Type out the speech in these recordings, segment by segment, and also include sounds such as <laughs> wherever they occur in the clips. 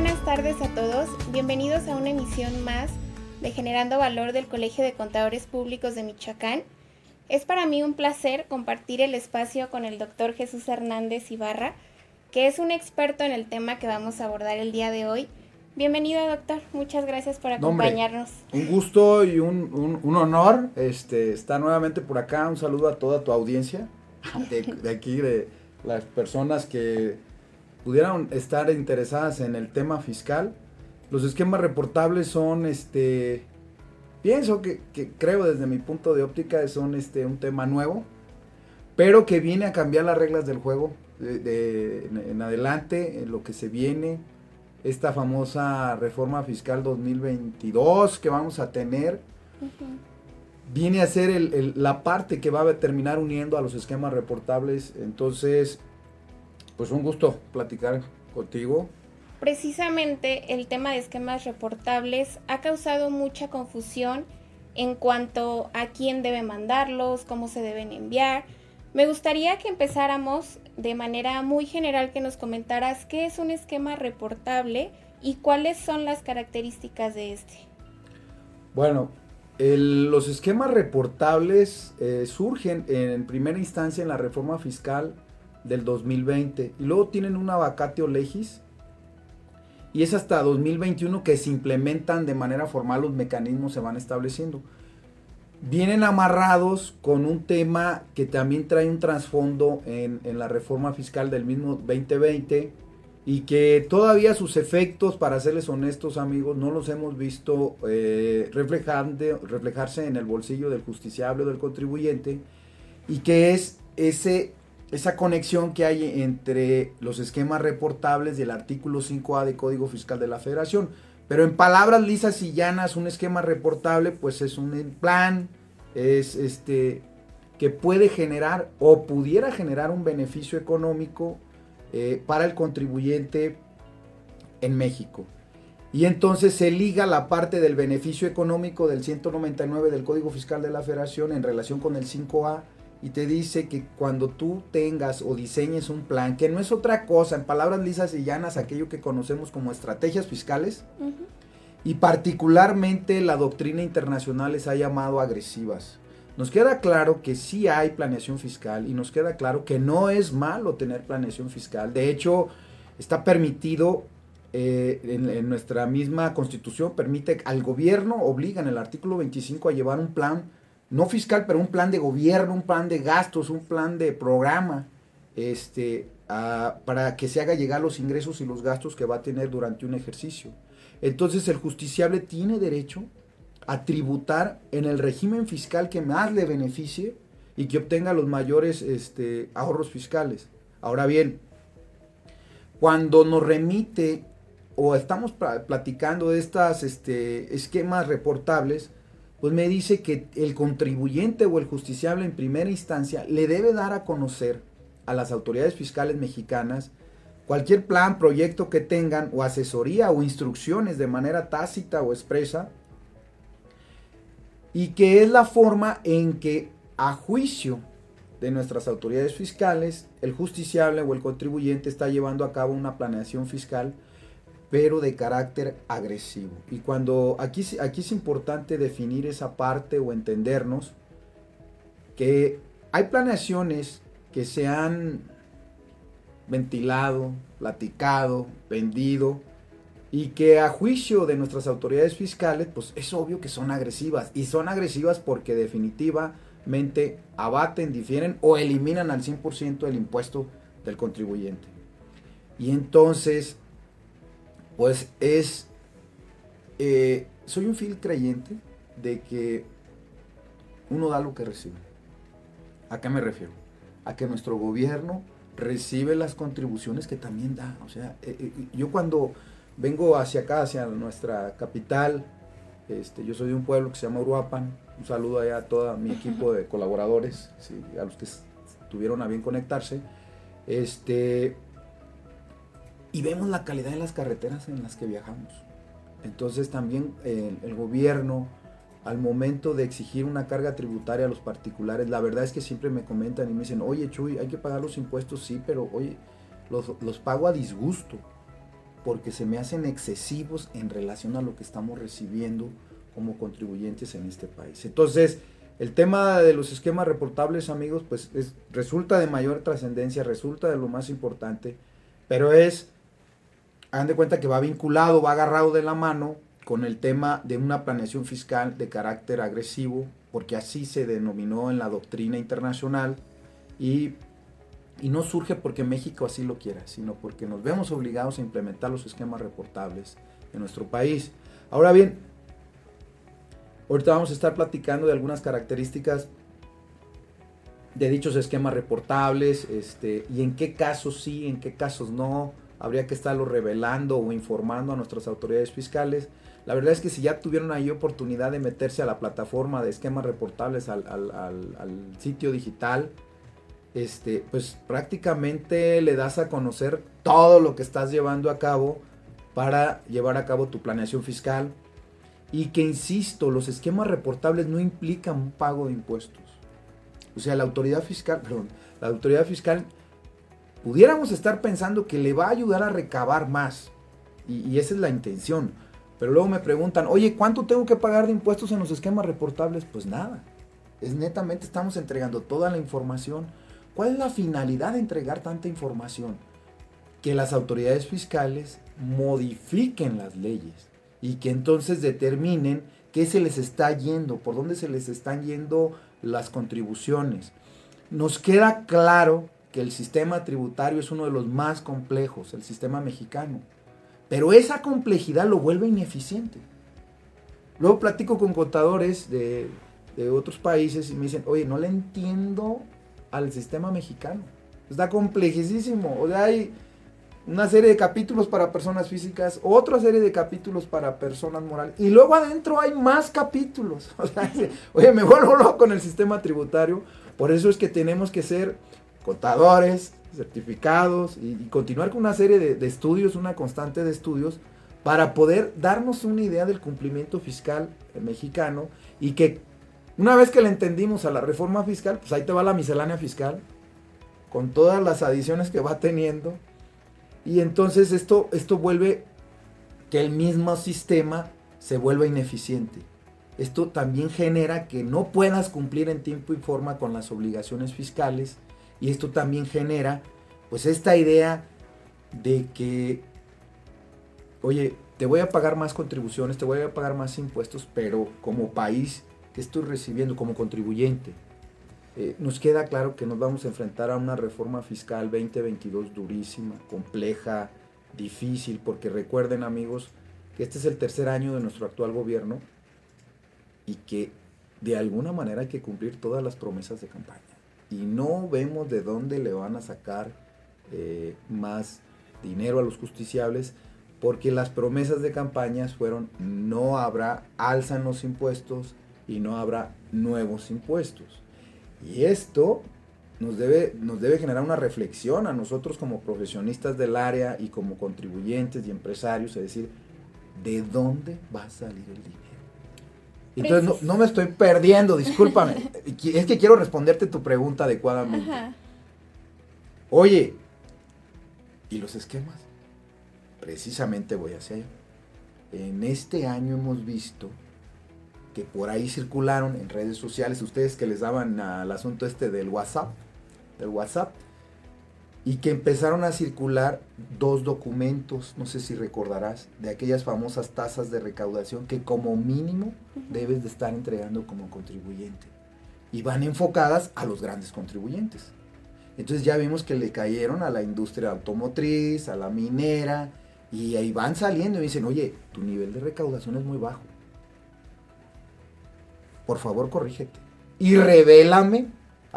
buenas tardes a todos. Bienvenidos a una emisión más de Generando Valor del Colegio de Contadores Públicos de Michoacán. Es para mí un placer compartir el espacio con el doctor Jesús Hernández Ibarra, que es un experto en el tema que vamos a abordar el día de hoy. Bienvenido, doctor. Muchas gracias por acompañarnos. un gusto y un, honor este, estar nuevamente por acá. Un saludo a toda tu audiencia de, de aquí, de las personas que pudieran estar interesadas en el tema fiscal. Los esquemas reportables son, este, pienso que, creo desde mi punto de óptica son este, un tema nuevo, pero que viene a cambiar las reglas del juego de, en, adelante, en lo que se viene, esta famosa reforma fiscal 2022 que vamos a tener. Viene a ser la parte que va a terminar uniendo a los esquemas reportables. Entonces, pues un gusto platicar contigo. Precisamente el tema de esquemas reportables ha causado mucha confusión en cuanto a quién debe mandarlos, cómo se deben enviar. Me gustaría que empezáramos de manera muy general que nos comentaras qué es un esquema reportable y cuáles son las características de este. Bueno, los esquemas reportables eh, surgen en primera instancia en la reforma fiscal del 2020. Y luego tienen una vacatio legis. Y es hasta 2021 que se implementan de manera formal los mecanismos se van estableciendo. Vienen amarrados con un tema que también trae un trasfondo en, la reforma fiscal del mismo 2020 y que todavía sus efectos, para serles honestos amigos, no los hemos visto eh, reflejarse en el bolsillo del justiciable o del contribuyente y que es ese esa conexión que hay entre los esquemas reportables y el artículo 5A de Código Fiscal de la Federación. Pero en palabras lisas y llanas, un esquema reportable pues es un plan, es este que puede generar o pudiera generar un beneficio económico eh, para el contribuyente en México. Y entonces se liga la parte del beneficio económico del 199 del Código Fiscal de la Federación en relación con el 5A y te dice que cuando tú tengas o diseñes un plan, que no es otra cosa, en palabras lisas y llanas, aquello que conocemos como estrategias fiscales, y particularmente la doctrina internacional les ha llamado agresivas. Nos queda claro que sí hay planeación fiscal y nos queda claro que no es malo tener planeación fiscal. De hecho, está permitido eh, en, en, nuestra misma constitución, permite al gobierno, obliga en el artículo 25 a llevar un plan no fiscal, pero un plan de gobierno, un plan de gastos, un plan de programa, este, para que se haga llegar los ingresos y los gastos que va a tener durante un ejercicio. Entonces el justiciable tiene derecho a tributar en el régimen fiscal que más le beneficie y que obtenga los mayores este, ahorros fiscales. Ahora bien, cuando nos remite o estamos platicando de estos este, esquemas reportables, pues me dice que el contribuyente o el justiciable en primera instancia le debe dar a conocer a las autoridades fiscales mexicanas cualquier plan, proyecto que tengan o asesoría o instrucciones de manera tácita o expresa y que es la forma en que a juicio de nuestras autoridades fiscales el justiciable o el contribuyente está llevando a cabo una planeación fiscal pero de carácter agresivo. Y cuando aquí, aquí es importante definir esa parte o entendernos que hay planeaciones que se han ventilado, platicado, vendido y que a juicio de nuestras autoridades fiscales, pues es obvio que son agresivas y son agresivas porque definitivamente abaten, difieren o eliminan al 100% el impuesto del contribuyente. Y entonces pues es, eh, soy un fiel creyente de que uno da lo que recibe. ¿A qué me refiero? A que nuestro gobierno recibe las contribuciones que también da. O sea, eh, eh, yo cuando vengo hacia acá, hacia nuestra capital, este, yo soy de un pueblo que se llama Uruapan. Un saludo allá a todo mi equipo de colaboradores, a los que tuvieron a bien conectarse. Este, y vemos la calidad de las carreteras en las que viajamos. Entonces también el, gobierno, al momento de exigir una carga tributaria a los particulares, la verdad es que siempre me comentan y me dicen, oye Chuy, hay que pagar los impuestos, sí, pero oye, los, los pago a disgusto. porque se me hacen excesivos en relación a lo que estamos recibiendo como contribuyentes en este país. Entonces, el tema de los esquemas reportables, amigos, pues resulta de mayor trascendencia, resulta de lo más importante, pero es, hagan de cuenta que va vinculado, va agarrado de la mano con el tema de una planeación fiscal de carácter agresivo, porque así se denominó en la doctrina internacional y, y no surge porque México así lo quiera, sino porque nos vemos obligados a implementar los esquemas reportables en nuestro país. Ahora bien, ahorita vamos a estar platicando de algunas características de dichos esquemas reportables, este, y en qué casos sí, en qué casos no, habría que estarlo revelando o informando a nuestras autoridades fiscales. La verdad es que si ya tuvieron ahí oportunidad de meterse a la plataforma de esquemas reportables, al, sitio digital, este, pues prácticamente le das a conocer todo lo que estás llevando a cabo para llevar a cabo tu planeación fiscal. Y que, insisto, los esquemas reportables no implican un pago de impuestos. O sea, la autoridad fiscal, <laughs> perdón, la autoridad fiscal, pudiéramos estar pensando que le va a ayudar a recabar más. y esa es la intención pero luego me preguntan, oye, ¿cuánto tengo que pagar de impuestos en los esquemas reportables? Pues nada. Es netamente estamos entregando toda la información. ¿Cuál es la finalidad de entregar tanta información? Que las autoridades fiscales modifiquen las leyes y que entonces determinen qué se les está yendo, por dónde se les están yendo las contribuciones. Nos queda claro que el sistema tributario es uno de los más complejos, el sistema mexicano. Pero esa complejidad lo vuelve ineficiente. Luego platico con contadores de, otros países y me dicen, oye, no le entiendo al sistema mexicano. Está complejísimo. O sea, hay una serie de capítulos para personas físicas, otra serie de capítulos para personas morales. Y luego adentro hay más capítulos. <laughs> O sea, oye, me vuelvo loco con el sistema tributario. Por eso es que tenemos que ser contadores, certificados y, continuar con una serie de, estudios, una constante de estudios, para poder darnos una idea del cumplimiento fiscal mexicano y que una vez que le entendimos a la reforma fiscal, pues ahí te va la miscelánea fiscal, con todas las adiciones que va teniendo. Y entonces esto, esto vuelve que el mismo sistema se vuelva ineficiente. Esto también genera que no puedas cumplir en tiempo y forma con las obligaciones fiscales y esto también genera, pues, esta idea de que, oye, te voy a pagar más contribuciones, te voy a pagar más impuestos, pero como país, ¿qué estoy recibiendo como contribuyente? Eh, nos queda claro que nos vamos a enfrentar a una reforma fiscal 2022 durísima, compleja, difícil, porque recuerden amigos que este es el tercer año de nuestro actual gobierno y que de alguna manera hay que cumplir todas las promesas de campaña y no vemos de dónde le van a sacar eh, más dinero a los justiciables porque las promesas de campañas fueron no habrá alza en los impuestos y no habrá nuevos impuestos. Y esto nos debe, nos debe generar una reflexión a nosotros como profesionistas del área y como contribuyentes y empresarios, es decir, ¿de dónde va a salir el dinero? Entonces no, me estoy perdiendo, discúlpame. <laughs> es que quiero responderte tu pregunta adecuadamente. Oye, ¿y los esquemas? Precisamente voy hacia allá. En este año hemos visto que por ahí circularon en redes sociales, ustedes que les daban al asunto este del WhatsApp, del WhatsApp, y que empezaron a circular dos documentos, no sé si recordarás, de aquellas famosas tasas de recaudación que como mínimo debes de estar entregando como contribuyente. Y van enfocadas a los grandes contribuyentes. Entonces ya vimos que le cayeron a la industria automotriz, a la minera, y ahí van saliendo y dicen, oye, tu nivel de recaudación es muy bajo. Por favor, corrígete. Y revélame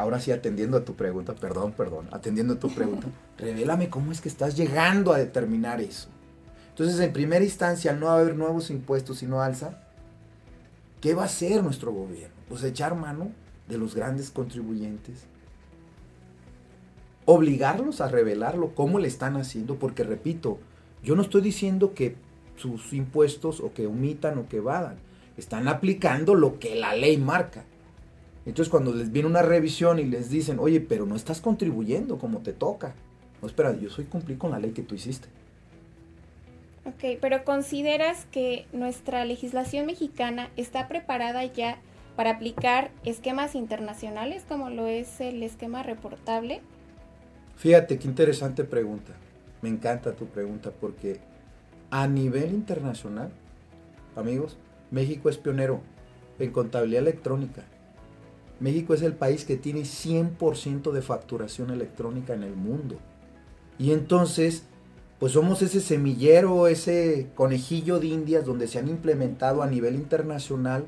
ahora sí atendiendo a tu pregunta, perdón, perdón, atendiendo a tu pregunta, <laughs> revélame cómo es que estás llegando a determinar eso. Entonces, en primera instancia, al no haber nuevos impuestos y no alza, ¿qué va a hacer nuestro gobierno? Pues echar mano de los grandes contribuyentes, obligarlos a revelarlo, cómo le están haciendo, porque repito, yo no estoy diciendo que sus impuestos o que omitan o que evadan, están aplicando lo que la ley marca. Entonces cuando les viene una revisión y les dicen, oye, pero no estás contribuyendo como te toca. No, espera, yo soy cumplir con la ley que tú hiciste. Ok, pero ¿consideras que nuestra legislación mexicana está preparada ya para aplicar esquemas internacionales como lo es el esquema reportable? Fíjate, qué interesante pregunta. Me encanta tu pregunta porque a nivel internacional, amigos, México es pionero en contabilidad electrónica. México es el país que tiene 100% de facturación electrónica en el mundo. Y entonces, pues somos ese semillero, ese conejillo de indias donde se han implementado a nivel internacional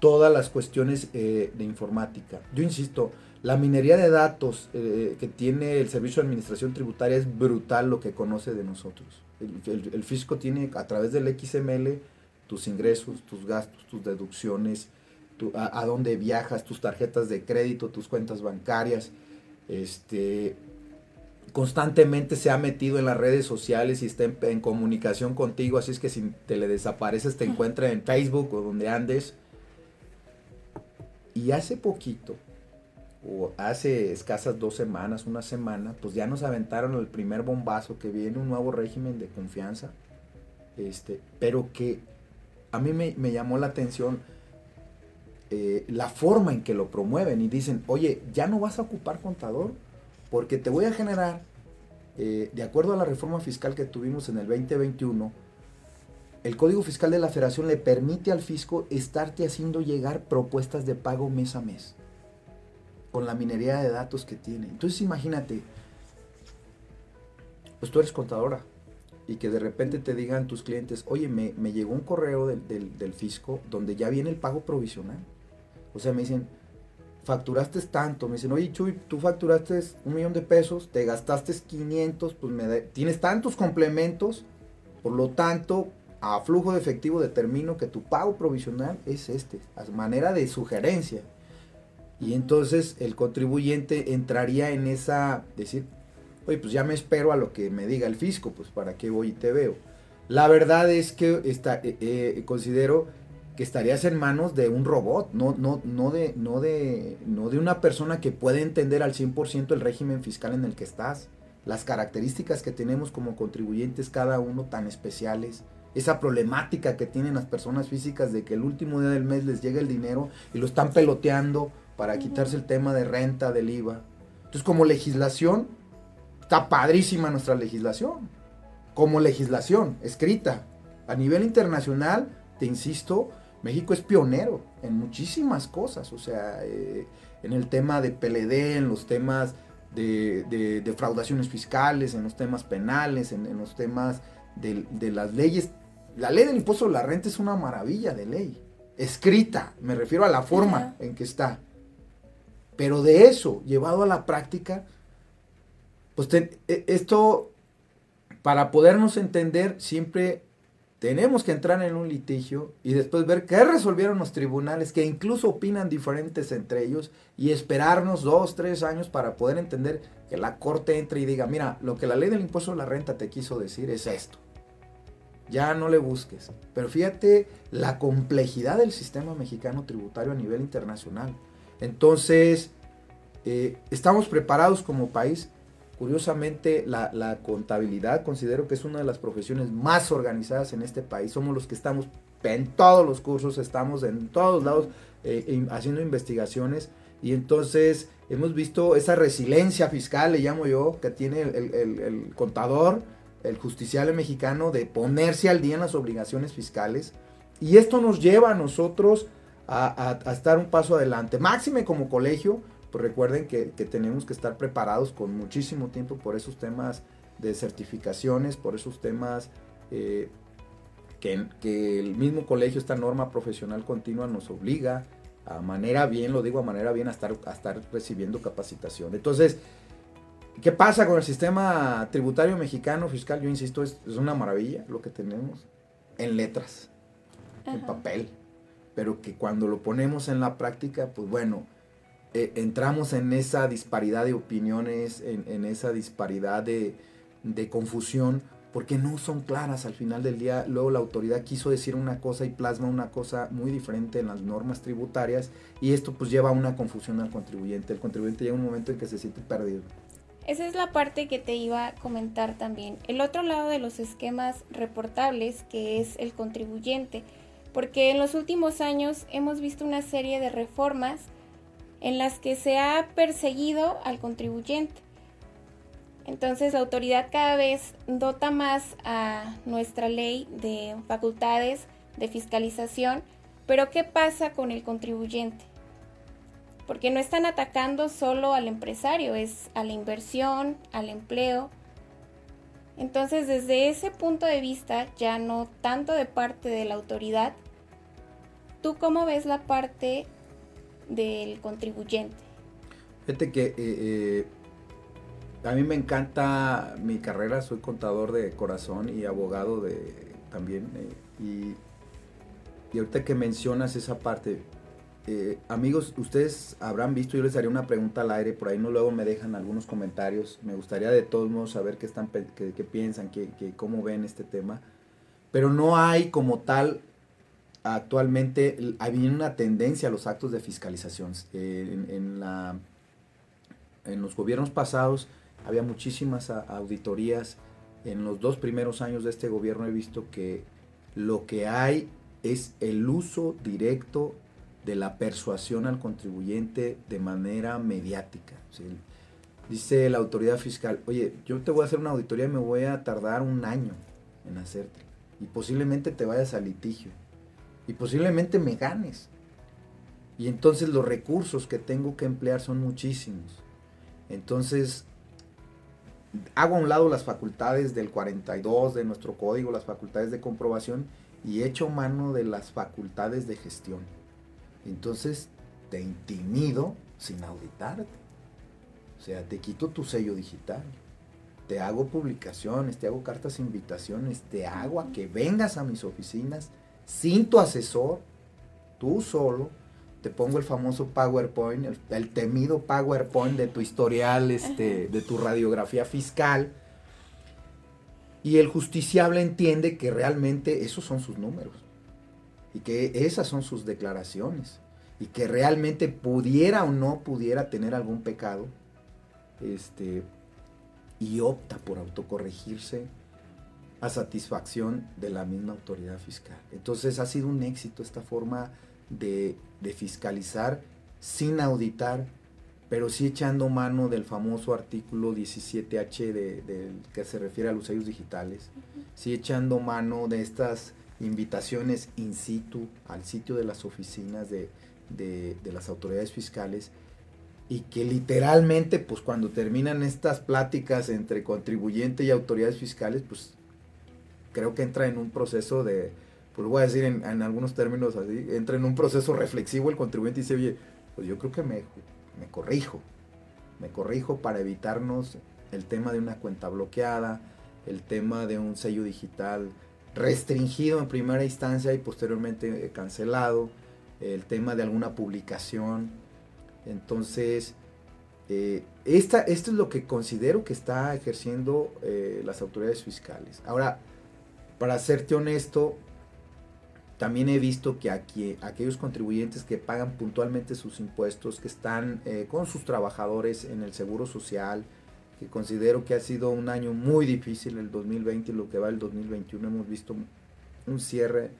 todas las cuestiones eh, de informática. Yo insisto, la minería de datos eh, que tiene el Servicio de Administración Tributaria es brutal lo que conoce de nosotros. El, fisco tiene a través del XML tus ingresos, tus gastos, tus deducciones, a, dónde viajas, tus tarjetas de crédito, tus cuentas bancarias. Este, constantemente se ha metido en las redes sociales y está en, en comunicación contigo, así es que si te le desapareces te encuentra en Facebook o donde andes. Y hace poquito, o hace escasas dos semanas, una semana, pues ya nos aventaron el primer bombazo que viene un nuevo régimen de confianza, este, pero que a mí me, llamó la atención eh, la forma en que lo promueven y dicen, oye, ya no vas a ocupar contador porque te voy a generar, eh, de acuerdo a la reforma fiscal que tuvimos en el 2021, el Código Fiscal de la Federación le permite al fisco estarte haciendo llegar propuestas de pago mes a mes con la minería de datos que tiene. Entonces imagínate, pues tú eres contadora y que de repente te digan tus clientes, oye, me, llegó un correo del, fisco donde ya viene el pago provisional. O sea, me dicen, facturaste tanto, me dicen, oye Chuy, tú facturaste un millón de pesos, te gastaste 500, pues me tienes tantos complementos, por lo tanto, a flujo de efectivo determino que tu pago provisional es este, a manera de sugerencia. Y entonces el contribuyente entraría en esa, decir, oye, pues ya me espero a lo que me diga el fisco, pues para qué voy y te veo. La verdad es que está, eh, eh, considero que estarías en manos de un robot, no, no, no, de, no, de, no de una persona que puede entender al 100% el régimen fiscal en el que estás, las características que tenemos como contribuyentes cada uno tan especiales, esa problemática que tienen las personas físicas de que el último día del mes les llega el dinero y lo están peloteando para quitarse el tema de renta, del IVA. Entonces, como legislación, está padrísima nuestra legislación. Como legislación escrita. A nivel internacional, te insisto, México es pionero en muchísimas cosas. O sea, eh, en el tema de PLD, en los temas de, defraudaciones fiscales, en los temas penales, en, los temas de, de, las leyes. La ley del impuesto de la renta es una maravilla de ley. Escrita, me refiero a la forma en que está. Pero de eso, llevado a la práctica, pues e, esto, para podernos entender, siempre tenemos que entrar en un litigio y después ver qué resolvieron los tribunales, que incluso opinan diferentes entre ellos, y esperarnos dos, tres años para poder entender que la corte entre y diga, mira, lo que la ley del impuesto a la renta te quiso decir es esto. Ya no le busques. Pero fíjate la complejidad del sistema mexicano tributario a nivel internacional. Entonces, eh, estamos preparados como país. Curiosamente, la, contabilidad considero que es una de las profesiones más organizadas en este país. Somos los que estamos en todos los cursos, estamos en todos lados eh, haciendo investigaciones. Y entonces hemos visto esa resiliencia fiscal, le llamo yo, que tiene el, contador, el justiciable mexicano, de ponerse al día en las obligaciones fiscales. Y esto nos lleva a nosotros a, estar un paso adelante. Máxime como colegio, pues recuerden que, tenemos que estar preparados con muchísimo tiempo por esos temas de certificaciones, por esos temas eh, que, que, el mismo colegio, esta norma profesional continua nos obliga a manera bien, lo digo a manera bien, a estar, a estar recibiendo capacitación. Entonces, ¿qué pasa con el sistema tributario mexicano fiscal? Yo insisto, es, es una maravilla lo que tenemos en letras, en papel pero que cuando lo ponemos en la práctica, pues bueno, eh, entramos en esa disparidad de opiniones, en, esa disparidad de, confusión, porque no son claras al final del día. Luego la autoridad quiso decir una cosa y plasma una cosa muy diferente en las normas tributarias y esto pues lleva a una confusión al contribuyente. El contribuyente llega un momento en que se siente perdido. Esa es la parte que te iba a comentar también. El otro lado de los esquemas reportables, que es el contribuyente, porque en los últimos años hemos visto una serie de reformas en las que se ha perseguido al contribuyente. Entonces la autoridad cada vez dota más a nuestra ley de facultades de fiscalización, pero ¿qué pasa con el contribuyente? porque no están atacando solo al empresario, es a la inversión, al empleo. Entonces, desde ese punto de vista, ya no tanto de parte de la autoridad, ¿tú cómo ves la parte del contribuyente? Fíjate que eh, eh, a mí me encanta mi carrera, soy contador de corazón y abogado de también. Eh, y, ahorita que mencionas esa parte, amigos, ustedes habrán visto, yo les haría una pregunta al aire, por ahí no luego me dejan algunos comentarios. Me gustaría de todos modos saber qué, están, qué, piensan, qué, cómo ven este tema. Pero no hay como tal actualmente, había una tendencia a los actos de fiscalización. Eh, en, los gobiernos pasados había muchísimas auditorías. En los dos primeros años de este gobierno he visto que lo que hay es el uso directo de la persuasión al contribuyente de manera mediática. Dice la autoridad fiscal, oye, yo te voy a hacer una auditoría y me voy a tardar un año en hacerte. Y posiblemente te vayas al litigio. Y posiblemente me ganes. Y entonces los recursos que tengo que emplear son muchísimos. Entonces, hago a un lado las facultades del 42 de nuestro código, las facultades de comprobación, y echo mano de las facultades de gestión. Entonces te intimido sin auditarte. O sea, te quito tu sello digital. Te hago publicaciones, te hago cartas invitaciones, te hago a que vengas a mis oficinas sin tu asesor, tú solo. Te pongo el famoso PowerPoint, el, temido PowerPoint de tu historial, este, de tu radiografía fiscal. Y el justiciable entiende que realmente esos son sus números y que esas son sus declaraciones y que realmente pudiera o no pudiera tener algún pecado este y opta por autocorregirse a satisfacción de la misma autoridad fiscal. Entonces ha sido un éxito esta forma de, fiscalizar sin auditar, pero sí echando mano del famoso artículo 17H de, que se refiere a los sellos digitales, sí echando mano de estas invitaciones in situ al sitio de las oficinas de, las autoridades fiscales y que literalmente pues cuando terminan estas pláticas entre contribuyente y autoridades fiscales pues creo que entra en un proceso de pues lo voy a decir en, algunos términos así entra en un proceso reflexivo el contribuyente y dice oye pues yo creo que me, me corrijo me corrijo para evitarnos el tema de una cuenta bloqueada el tema de un sello digital restringido en primera instancia y posteriormente cancelado, el tema de alguna publicación. Entonces, eh, esta, esto es lo que considero que está ejerciendo eh, las autoridades fiscales. Ahora, para serte honesto, también he visto que aquí, aquellos contribuyentes que pagan puntualmente sus impuestos, que están eh, con sus trabajadores en el seguro social, que considero que ha sido un año muy difícil el 2020 y lo que va el 2021. Hemos visto un cierre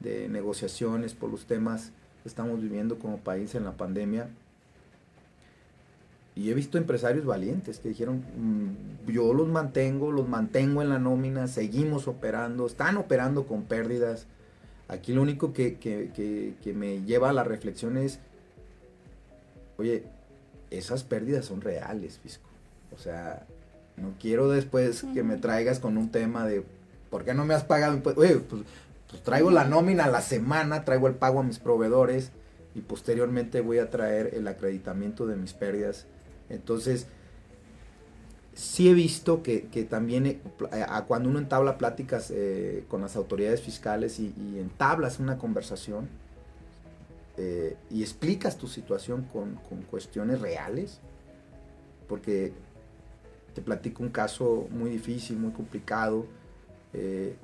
de negociaciones por los temas que estamos viviendo como país en la pandemia. Y he visto empresarios valientes que dijeron, mm, yo los mantengo, los mantengo en la nómina, seguimos operando, están operando con pérdidas. Aquí lo único que, que me lleva a la reflexión es, oye, esas pérdidas son reales, fisco. O sea, no quiero después que me traigas con un tema de ¿por qué no me has pagado? Oye, pues, pues, traigo la nómina a la semana, traigo el pago a mis proveedores y posteriormente voy a traer el acreditamiento de mis pérdidas. Entonces, sí he visto que, también eh, cuando uno entabla pláticas eh, con las autoridades fiscales y, entablas una conversación eh, y explicas tu situación con, con cuestiones reales, porque te platico un caso muy difícil, muy complicado. Eh,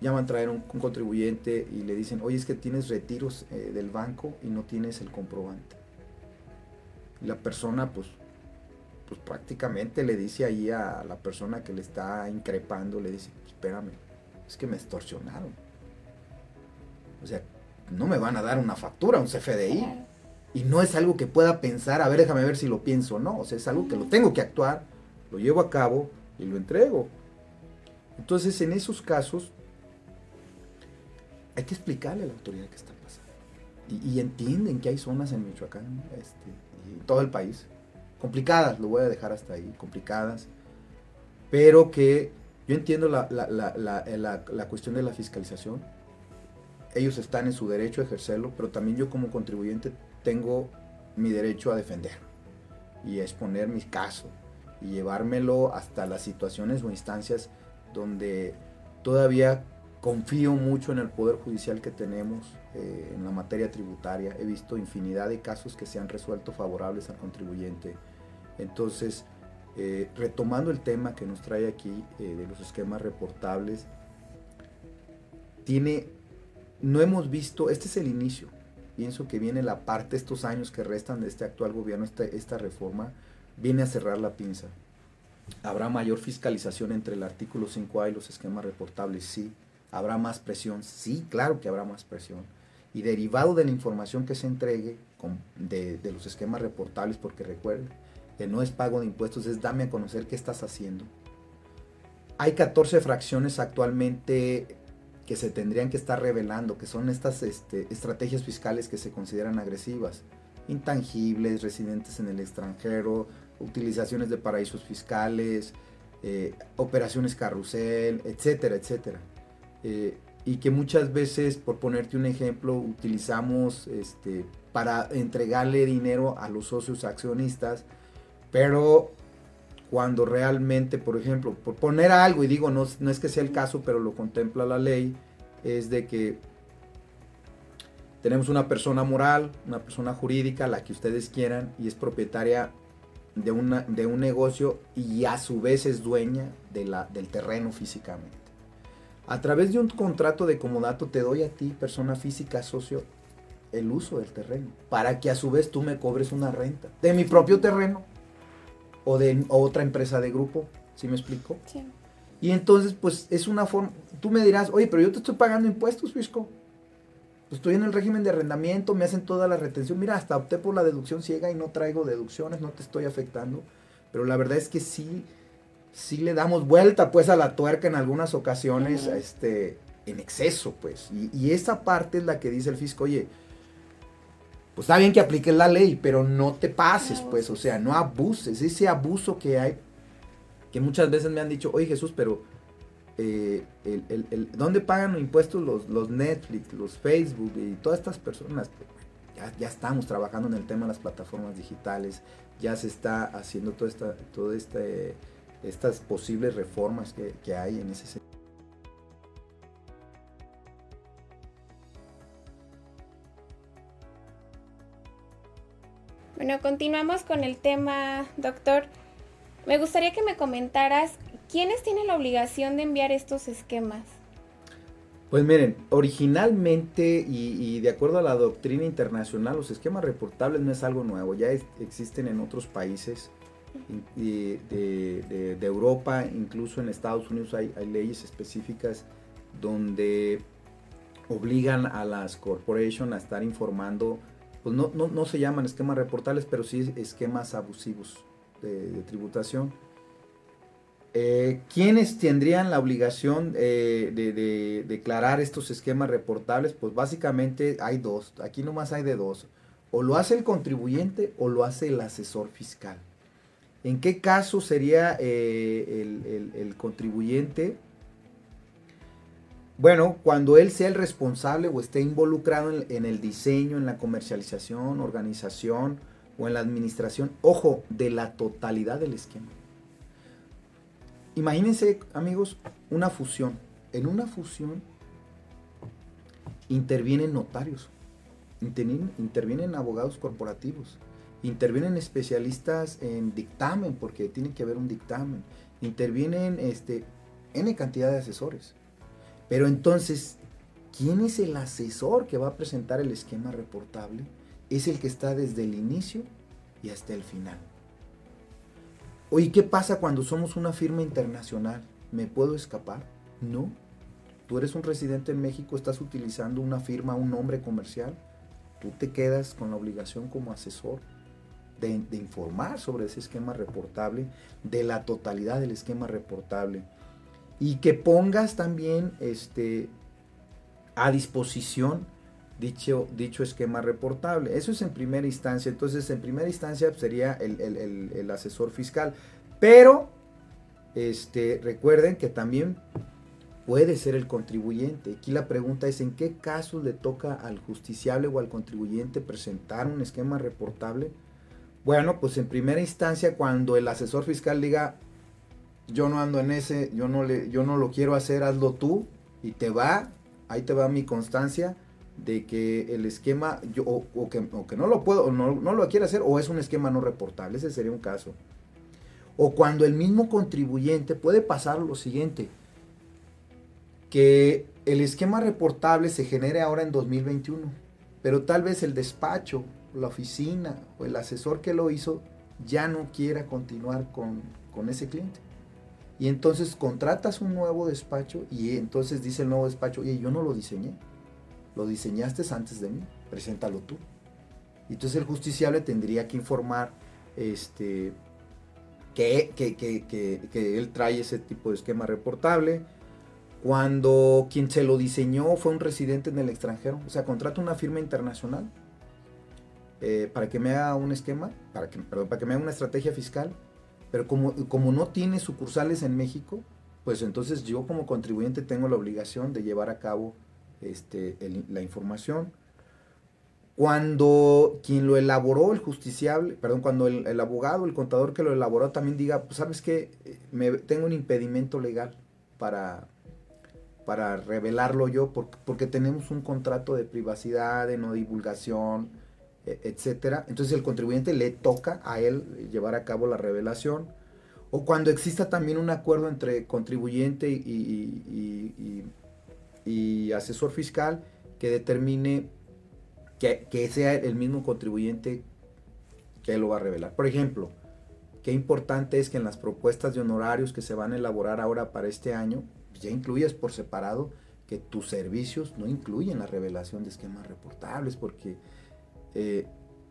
llaman a traer un, contribuyente y le dicen, oye, es que tienes retiros eh, del banco y no tienes el comprobante. Y la persona, pues, pues prácticamente le dice ahí a la persona que le está increpando, le dice, espérame, es que me extorsionaron. O sea, no me van a dar una factura, un CFDI. Y no es algo que pueda pensar, a ver, déjame ver si lo pienso o no. O sea, es algo que lo tengo que actuar, lo llevo a cabo y lo entrego. Entonces, en esos casos, hay que explicarle a la autoridad qué está Y, entienden que hay zonas en Michoacán este, todo el país, complicadas, lo voy a dejar hasta ahí, complicadas, pero que yo entiendo la, la cuestión de la fiscalización. Ellos están en su derecho a ejercerlo, pero también yo como contribuyente tengo mi derecho a defender y a exponer mi caso y llevármelo hasta las situaciones o instancias donde todavía confío mucho en el poder judicial que tenemos eh, en la materia tributaria. He visto infinidad de casos que se han resuelto favorables al contribuyente. Entonces, eh, retomando el tema que nos trae aquí eh, de los esquemas reportables, tiene, no hemos visto, este es el inicio, pienso que viene la parte, estos años que restan de este actual gobierno, esta, esta reforma, viene a cerrar la pinza. ¿Habrá mayor fiscalización entre el artículo 5A y los esquemas reportables? Sí. ¿Habrá más presión? Sí, claro que habrá más presión. Y derivado de la información que se entregue de, los esquemas reportables, porque recuerden que no es pago de impuestos, es dame a conocer qué estás haciendo. Hay 14 fracciones actualmente que se tendrían que estar revelando, que son estas este, estrategias fiscales que se consideran agresivas, intangibles, residentes en el extranjero, utilizaciones de paraísos fiscales, eh, operaciones carrusel, etcétera, etcétera. Eh, y que muchas veces, por ponerte un ejemplo, utilizamos este, para entregarle dinero a los socios accionistas, pero cuando realmente, por ejemplo, por poner algo, y digo, no, no es que sea el caso, pero lo contempla la ley, es de que tenemos una persona moral, una persona jurídica, la que ustedes quieran, y es propietaria de, una, de un negocio y a su vez es dueña de la, del terreno físicamente. A través de un contrato de comodato te doy a ti, persona física, socio, el uso del terreno, para que a su vez tú me cobres una renta de mi propio terreno o de otra empresa de grupo, ¿sí me explico? Sí. Y entonces, pues es una forma, tú me dirás, oye, pero yo te estoy pagando impuestos, Fisco. Pues, estoy en el régimen de arrendamiento, me hacen toda la retención. Mira, hasta opté por la deducción ciega y no traigo deducciones, no te estoy afectando. Pero la verdad es que sí, sí le damos vuelta pues a la tuerca en algunas ocasiones, este, en exceso, pues. Y, y, esa parte es la que dice el fisco, oye, pues está bien que apliques la ley, pero no te pases, pues, o sea, no abuses. Ese abuso que hay, que muchas veces me han dicho, oye Jesús, pero eh, el, ¿dónde pagan impuestos los, los Netflix, los Facebook y todas estas personas? Ya, ya, estamos trabajando en el tema de las plataformas digitales, ya se está haciendo toda esta, todo este, estas posibles reformas que, que hay en ese sentido. Bueno, continuamos con el tema, doctor. Me gustaría que me comentaras quiénes tienen la obligación de enviar estos esquemas. Pues miren, originalmente y, de acuerdo a la doctrina internacional, los esquemas reportables no es algo nuevo, ya existen en otros países de, Europa, incluso en Estados Unidos hay, leyes específicas donde obligan a las corporations a estar informando, pues no, no se llaman esquemas reportables, pero sí esquemas abusivos de, tributación. Eh, ¿Quiénes tendrían la obligación eh, de, declarar estos esquemas reportables? Pues básicamente hay dos, aquí nomás hay de dos. O lo hace el contribuyente o lo hace el asesor fiscal. ¿En qué caso sería eh, el, contribuyente? Bueno, cuando él sea el responsable o esté involucrado en el diseño, en la comercialización, organización, o en la administración, ojo, de la totalidad del esquema. Imagínense, amigos, una fusión. En una fusión intervienen notarios, intervienen, abogados corporativos, intervienen especialistas en dictamen, porque tiene que haber un dictamen, intervienen este, N cantidad de asesores. Pero entonces, ¿quién es el asesor que va a presentar el esquema reportable? es el que está desde el inicio y hasta el final. Oye, ¿qué pasa cuando somos una firma internacional? ¿Me puedo escapar? No. Tú eres un residente en México, estás utilizando una firma, un nombre comercial. Tú te quedas con la obligación como asesor de, informar sobre ese esquema reportable, de la totalidad del esquema reportable. Y que pongas también este, a disposición dicho, dicho esquema reportable. Eso es en primera instancia. Entonces, en primera instancia sería el, asesor fiscal. Pero, este, recuerden que también puede ser el contribuyente. Aquí la pregunta es en qué casos le toca al justiciable o al contribuyente presentar un esquema reportable. Bueno, pues en primera instancia cuando el asesor fiscal diga, yo no ando en ese, yo no, le, yo no lo quiero hacer, hazlo tú y te va, ahí te va mi constancia de que el esquema, yo, o, que, no lo puedo, o no, no, lo quiere hacer, o es un esquema no reportable, ese sería un caso. O cuando el mismo contribuyente puede pasar lo siguiente, que el esquema reportable se genere ahora en 2021, pero tal vez el despacho, la oficina o el asesor que lo hizo ya no quiera continuar con, con ese cliente. Y entonces contratas un nuevo despacho y entonces dice el nuevo despacho, oye, yo no lo diseñé lo diseñaste antes de mí, preséntalo tú. Y entonces el justiciable tendría que informar este, que, que, él trae ese tipo de esquema reportable. Cuando quien se lo diseñó fue un residente en el extranjero, o sea, contrata una firma internacional eh, para que me haga un esquema, para que, perdón, para que me haga una estrategia fiscal, pero como, como no tiene sucursales en México, pues entonces yo como contribuyente tengo la obligación de llevar a cabo este, la información. Cuando quien lo elaboró, el justiciable, perdón, cuando el, abogado, el contador que lo elaboró también diga, pues sabes que me, tengo un impedimento legal para, para revelarlo yo, porque, tenemos un contrato de privacidad, de no divulgación, etcétera. Entonces el contribuyente le toca a él llevar a cabo la revelación. O cuando exista también un acuerdo entre contribuyente y, y asesor fiscal que determine que, sea el mismo contribuyente que lo va a revelar. Por ejemplo, qué importante es que en las propuestas de honorarios que se van a elaborar ahora para este año, ya incluyas por separado que tus servicios no incluyen la revelación de esquemas reportables, porque eh,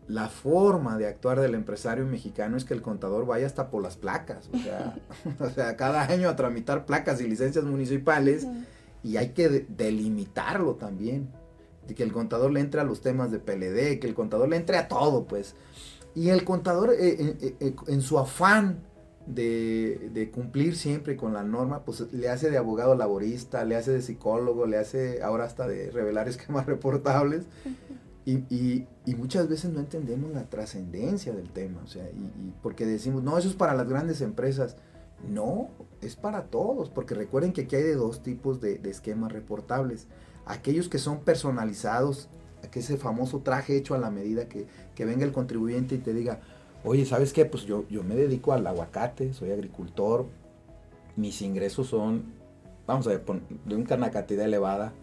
la forma de actuar del empresario mexicano es que el contador vaya hasta por las placas, o sea, <laughs> <laughs> o sea cada año a tramitar placas y licencias municipales y hay que delimitarlo también. De que el contador le entre a los temas de PLD, que el contador le entre a todo, pues. Y el contador, eh, eh, eh, en su afán de, cumplir siempre con la norma, pues le hace de abogado laborista, le hace de psicólogo, le hace ahora hasta de revelar <laughs> esquemas reportables. Y, muchas veces no entendemos la trascendencia del tema, o sea, y, porque decimos, no, eso es para las grandes empresas. No, es para todos, porque recuerden que aquí hay de dos tipos de, esquemas reportables. Aquellos que son personalizados, que ese famoso traje hecho a la medida que, venga el contribuyente y te diga, oye, ¿sabes qué? Pues yo, yo me dedico al aguacate, soy agricultor, mis ingresos son, vamos a ver, de una cantidad elevada.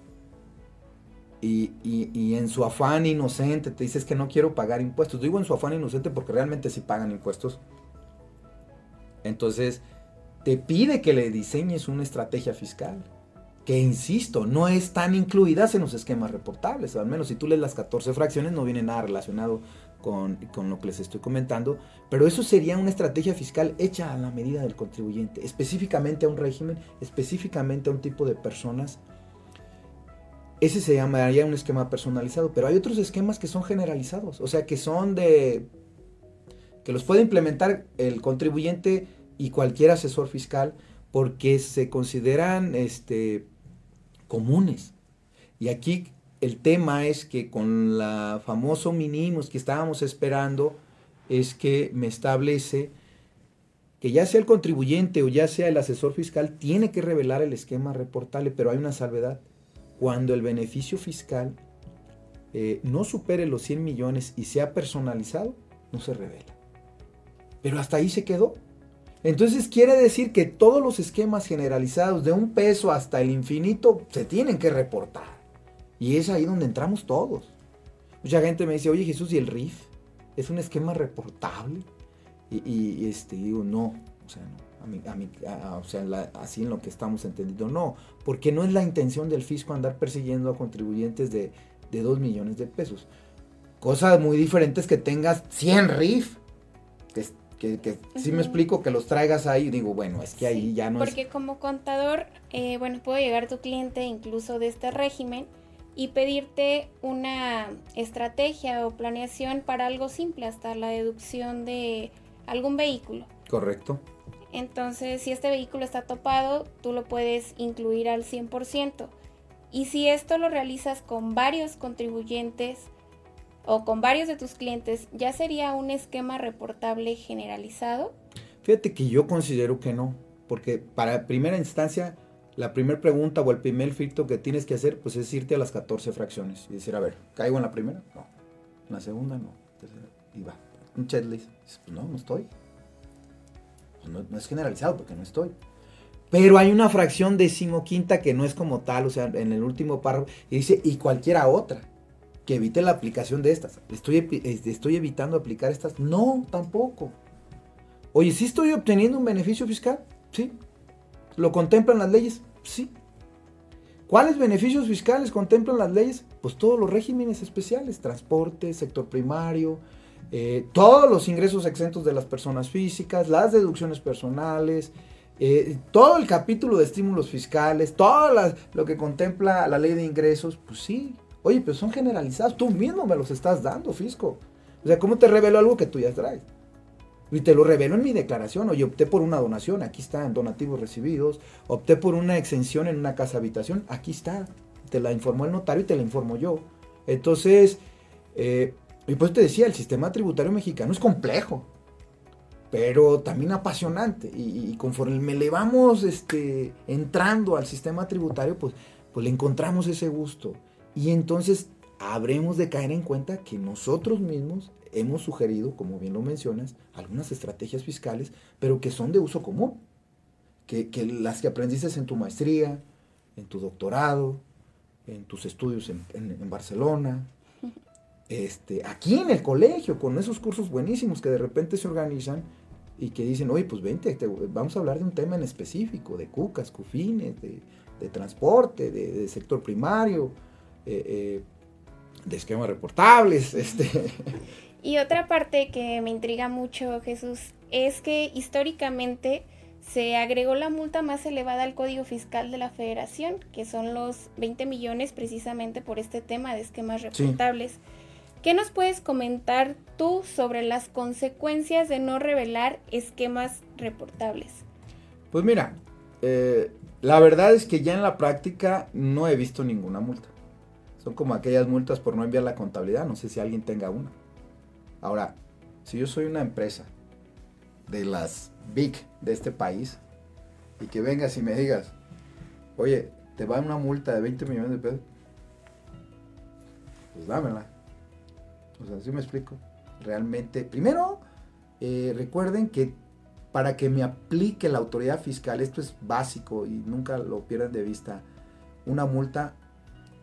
Y, y, en su afán inocente te dices que no quiero pagar impuestos. Digo en su afán inocente porque realmente sí pagan impuestos. Entonces, te pide que le diseñes una estrategia fiscal, que insisto, no están incluidas en los esquemas reportables, al menos si tú lees las 14 fracciones no viene nada relacionado con, lo que les estoy comentando, pero eso sería una estrategia fiscal hecha a la medida del contribuyente, específicamente a un régimen, específicamente a un tipo de personas. Ese se llamaría un esquema personalizado, pero hay otros esquemas que son generalizados, o sea, que son de... que los puede implementar el contribuyente y cualquier asesor fiscal porque se consideran este, comunes. Y aquí el tema es que con la famoso mínimos que estábamos esperando es que me establece que ya sea el contribuyente o ya sea el asesor fiscal tiene que revelar el esquema reportable, pero hay una salvedad. Cuando el beneficio fiscal eh, no supere los 100 millones y sea personalizado, no se revela. Pero hasta ahí se quedó. Entonces quiere decir que todos los esquemas generalizados de un peso hasta el infinito se tienen que reportar. Y es ahí donde entramos todos. Mucha gente me dice, oye Jesús, ¿y el RIF? ¿Es un esquema reportable? Y, este, digo, no, o sea, no. o sea, así en lo que estamos entendiendo, no, porque no es la intención del fisco andar persiguiendo a contribuyentes de, de 2 millones de pesos. Cosas muy diferentes que tengas 100 RIF, que, que, si me explico, que los traigas ahí, digo, bueno, es que ahí ya no Porque como contador, eh, bueno, puedo llegar tu cliente incluso de este régimen y pedirte una estrategia o planeación para algo simple, hasta la deducción de algún vehículo. Correcto. Entonces, si este vehículo está topado, tú lo puedes incluir al 100%. Y si esto lo realizas con varios contribuyentes, o con varios de tus clientes, ¿ya sería un esquema reportable generalizado? Fíjate que yo considero que no, porque para primera instancia, la primera pregunta o el primer filtro que tienes que hacer, pues es irte a las 14 fracciones y decir, a ver, ¿caigo en la primera? No. ¿En la segunda? No. y va. Un checklist. Pues no, no estoy. Pues no, es generalizado porque no estoy. Pero hay una fracción decimoquinta que no es como tal, o sea, en el último párrafo, y dice, y cualquiera otra que evite la aplicación de estas. ¿Estoy, ¿Estoy evitando aplicar estas? No, tampoco. Oye, ¿sí estoy obteniendo un beneficio fiscal? Sí. ¿Lo contemplan las leyes? Sí. ¿Cuáles beneficios fiscales contemplan las leyes? Pues todos los regímenes especiales, transporte, sector primario, eh, todos los ingresos exentos de las personas físicas, las deducciones personales, eh, todo el capítulo de estímulos fiscales, todo lo que contempla la ley de ingresos, pues sí, Oye, pero son generalizados. Tú mismo me los estás dando, fisco. O sea, ¿cómo te revelo algo que tú ya traes? Y te lo revelo en mi declaración. Oye, opté por una donación. Aquí están donativos recibidos. Opté por una exención en una casa habitación. Aquí está. Te la informó el notario y te la informo yo. Entonces, eh, y pues te decía, el sistema tributario mexicano es complejo, pero también apasionante. Y, conforme me le vamos este, entrando al sistema tributario, pues, pues le encontramos ese gusto. Y entonces habremos de caer en cuenta que nosotros mismos hemos sugerido, como bien lo mencionas, algunas estrategias fiscales, pero que son de uso común. Que, las que aprendiste en tu maestría, en tu doctorado, en tus estudios en, Barcelona, este, aquí en el colegio, con esos cursos buenísimos que de repente se organizan y que dicen, oye, pues vente, vamos a hablar de un tema en específico, de cucas, cufines, de, transporte, de sector primario, eh, eh, de esquemas reportables. <laughs> Este. Y otra parte que me intriga mucho, Jesús, es que históricamente se agregó la multa más elevada al Código Fiscal de la Federación, que son los 20 millones precisamente por este tema de esquemas reportables. ¿Qué nos puedes comentar tú sobre las consecuencias de no revelar esquemas reportables? Pues mira, eh, la verdad es que ya en la práctica no he visto ninguna multa. Son como aquellas multas por no enviar la contabilidad. No sé si alguien tenga una. Ahora, si yo soy una empresa de las big de este país y que vengas y me digas, oye, te va una multa de 20 millones de pesos, pues dámela. O sea, así me explico. Realmente, primero, eh, recuerden que para que me aplique la autoridad fiscal, esto es básico y nunca lo pierdan de vista, una multa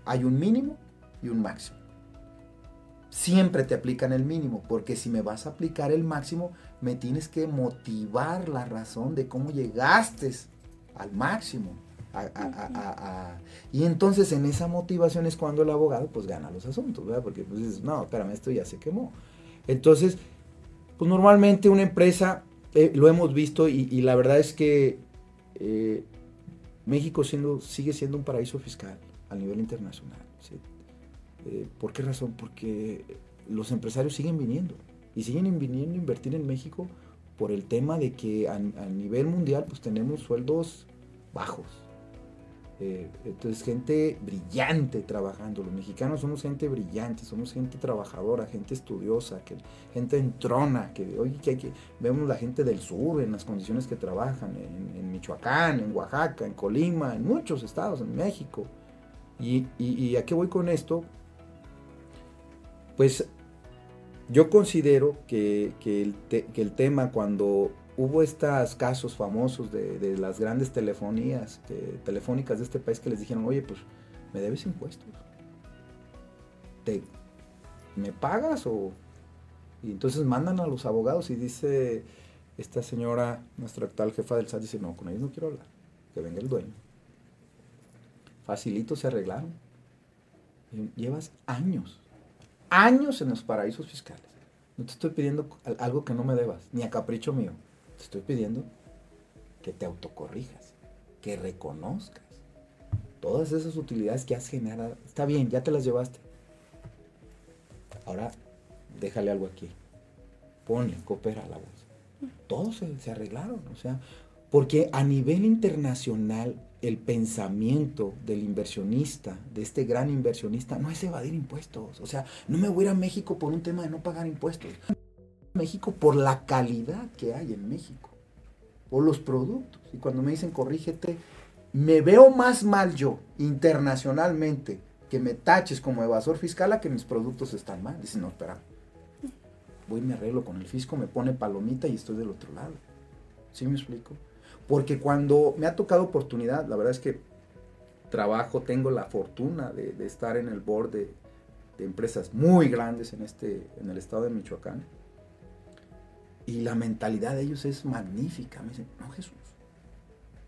hay un mínimo y un máximo. Siempre te aplican el mínimo, porque si me vas a aplicar el máximo, me tienes que motivar la razón de cómo llegaste al máximo. Y entonces en esa motivación es cuando el abogado pues gana los asuntos, ¿verdad? Porque pues dices, no, espérame, esto ya se quemó. Entonces, pues normalmente una empresa, eh, lo hemos visto y, la verdad es que eh, México siendo, sigue siendo un paraíso fiscal a nivel internacional. Eh, ¿Por qué razón? Porque los empresarios siguen viniendo y siguen viniendo a invertir en México por el tema de que a, nivel mundial pues tenemos sueldos bajos. Eh, entonces gente brillante trabajando. Los mexicanos somos gente brillante, somos gente trabajadora, gente estudiosa, que, gente entrona, que hoy que, que vemos la gente del sur en las condiciones que trabajan, en, en Michoacán, en Oaxaca, en Colima, en muchos estados, en México. Y, a qué voy con esto? Pues yo considero que, el, tema cuando hubo estos casos famosos de, las grandes telefonías, telefónicas de este país que les dijeron, oye, pues me debes impuestos. ¿Me pagas o, Y entonces mandan a los abogados y dice esta señora, nuestra actual jefa del SAT, dice, no, con ellos no quiero hablar, que venga el dueño. Facilito se arreglaron. Llevas años, años en los paraísos fiscales. No te estoy pidiendo algo que no me debas, ni a capricho mío. Te estoy pidiendo que te autocorrijas, que reconozcas todas esas utilidades que has generado. Está bien, ya te las llevaste. Ahora, déjale algo aquí. Ponle, coopera la voz. Todos se, se arreglaron, o sea, porque a nivel internacional el pensamiento del inversionista, de este gran inversionista, no es evadir impuestos. O sea, no me voy a ir a México por un tema de no pagar impuestos. México por la calidad que hay en México, por los productos. Y cuando me dicen corrígete, me veo más mal yo internacionalmente que me taches como evasor fiscal a que mis productos están mal. Dicen, no, espera, voy y me arreglo con el fisco, me pone palomita y estoy del otro lado. ¿Sí me explico? Porque cuando me ha tocado oportunidad, la verdad es que trabajo, tengo la fortuna de, estar en el board de, empresas muy grandes en, este, en el estado de Michoacán. Y la mentalidad de ellos es magnífica. Me dicen, no Jesús,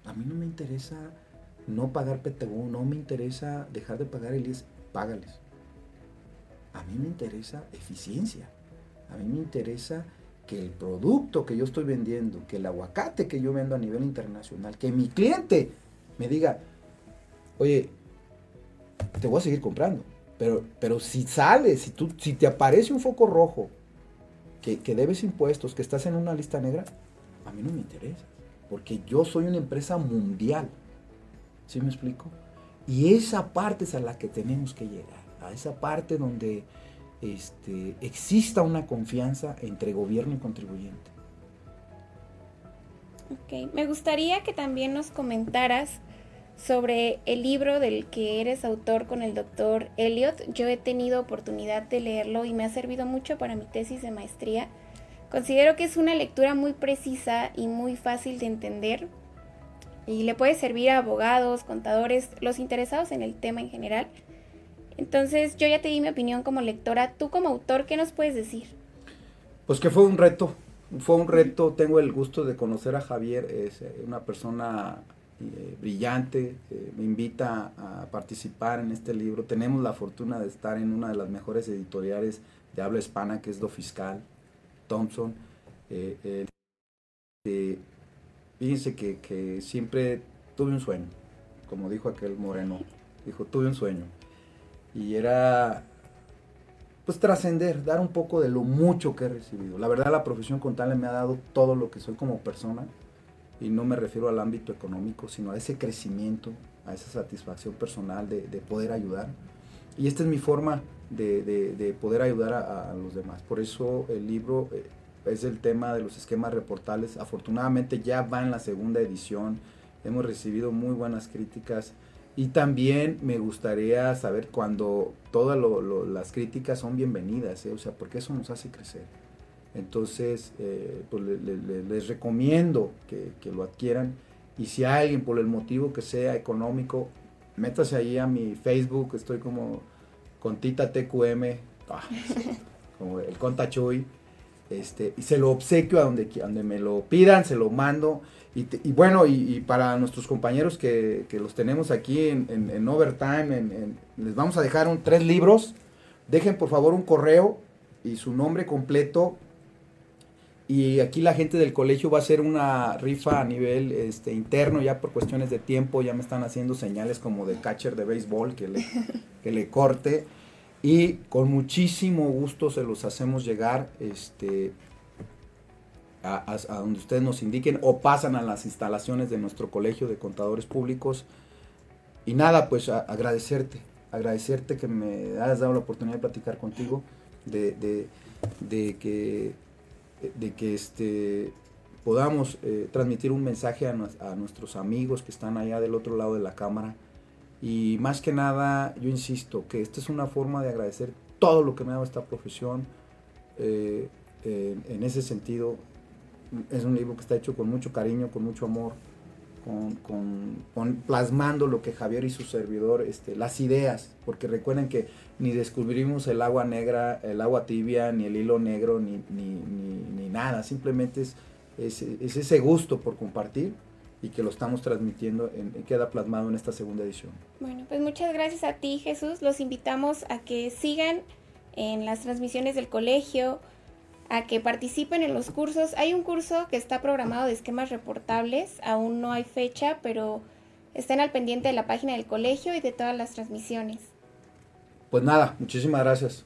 a mí no me interesa no pagar PTU, no me interesa dejar de pagar el IES, págales. A mí me interesa eficiencia. A mí me interesa que el producto que yo estoy vendiendo, que el aguacate que yo vendo a nivel internacional, que mi cliente me diga, oye, te voy a seguir comprando. Pero, pero si sale, si, tú, si te aparece un foco rojo, que, debes impuestos, que estás en una lista negra, a mí no me interesa. Porque yo soy una empresa mundial. ¿Sí me explico? Y esa parte es a la que tenemos que llegar. A esa parte donde este, exista una confianza entre gobierno y contribuyente. Ok, me gustaría que también nos comentaras sobre el libro del que eres autor con el doctor Elliot. Yo he tenido oportunidad de leerlo y me ha servido mucho para mi tesis de maestría. Considero que es una lectura muy precisa y muy fácil de entender y le puede servir a abogados, contadores, los interesados en el tema en general. Entonces yo ya te di mi opinión como lectora. Tú como autor, ¿qué nos puedes decir? Pues que fue un reto. Fue un reto. Tengo el gusto de conocer a Javier. Es eh, una persona eh, brillante. Eh, me invita a participar en este libro. Tenemos la fortuna de estar en una de las mejores editoriales de habla hispana, que es Do Fiscal, Thompson. fíjense que, que siempre tuve un sueño. Como dijo aquel moreno. Dijo, tuve un sueño y era pues trascender, dar un poco de lo mucho que he recibido. La verdad la profesión contable me ha dado todo lo que soy como persona y no me refiero al ámbito económico, sino a ese crecimiento, a esa satisfacción personal de, poder ayudar. Y esta es mi forma de, poder ayudar a, los demás. Por eso el libro eh, es el tema de los esquemas reportables. Afortunadamente ya va en la segunda edición. Hemos recibido muy buenas críticas. Y también me gustaría saber cuando todas las críticas son bienvenidas, ¿eh? o sea, porque eso nos hace crecer. Entonces, eh, pues les recomiendo que, lo adquieran. Y si alguien, por el motivo que sea económico, métase ahí a mi Facebook, estoy como Contita TQM, ah, <laughs> como el Conta Chuy, este, y se lo obsequio a donde, a donde me lo pidan, se lo mando. Y, bueno, y, para nuestros compañeros que, los tenemos aquí en, Overtime, les vamos a dejar un, tres libros. Dejen por favor un correo y su nombre completo. Y aquí la gente del colegio va a hacer una rifa a nivel este, interno, ya por cuestiones de tiempo, ya me están haciendo señales como de catcher de béisbol que le, <laughs> que le corte. Y con muchísimo gusto se los hacemos llegar. Este, a, donde ustedes nos indiquen o pasan a las instalaciones de nuestro colegio de contadores públicos. Y nada, pues agradecerte, agradecerte que me hayas dado la oportunidad de platicar contigo, de, de, que, de que este, podamos eh, transmitir un mensaje a, nuestros amigos que están allá del otro lado de la cámara. Y más que nada, yo insisto, que esta es una forma de agradecer todo lo que me ha dado esta profesión. Eh, en ese sentido, es un libro que está hecho con mucho cariño, con mucho amor, con, plasmando lo que Javier y su servidor, este, las ideas, porque recuerden que ni descubrimos el agua negra, el agua tibia, ni el hilo negro, ni, ni, nada, simplemente es, es, ese gusto por compartir y que lo estamos transmitiendo, en, queda plasmado en esta segunda edición. Bueno, pues muchas gracias a ti Jesús, los invitamos a que sigan en las transmisiones del colegio, a que participen en los cursos. Hay un curso que está programado de esquemas reportables, aún no hay fecha, pero estén al pendiente de la página del colegio y de todas las transmisiones. Pues nada, muchísimas gracias.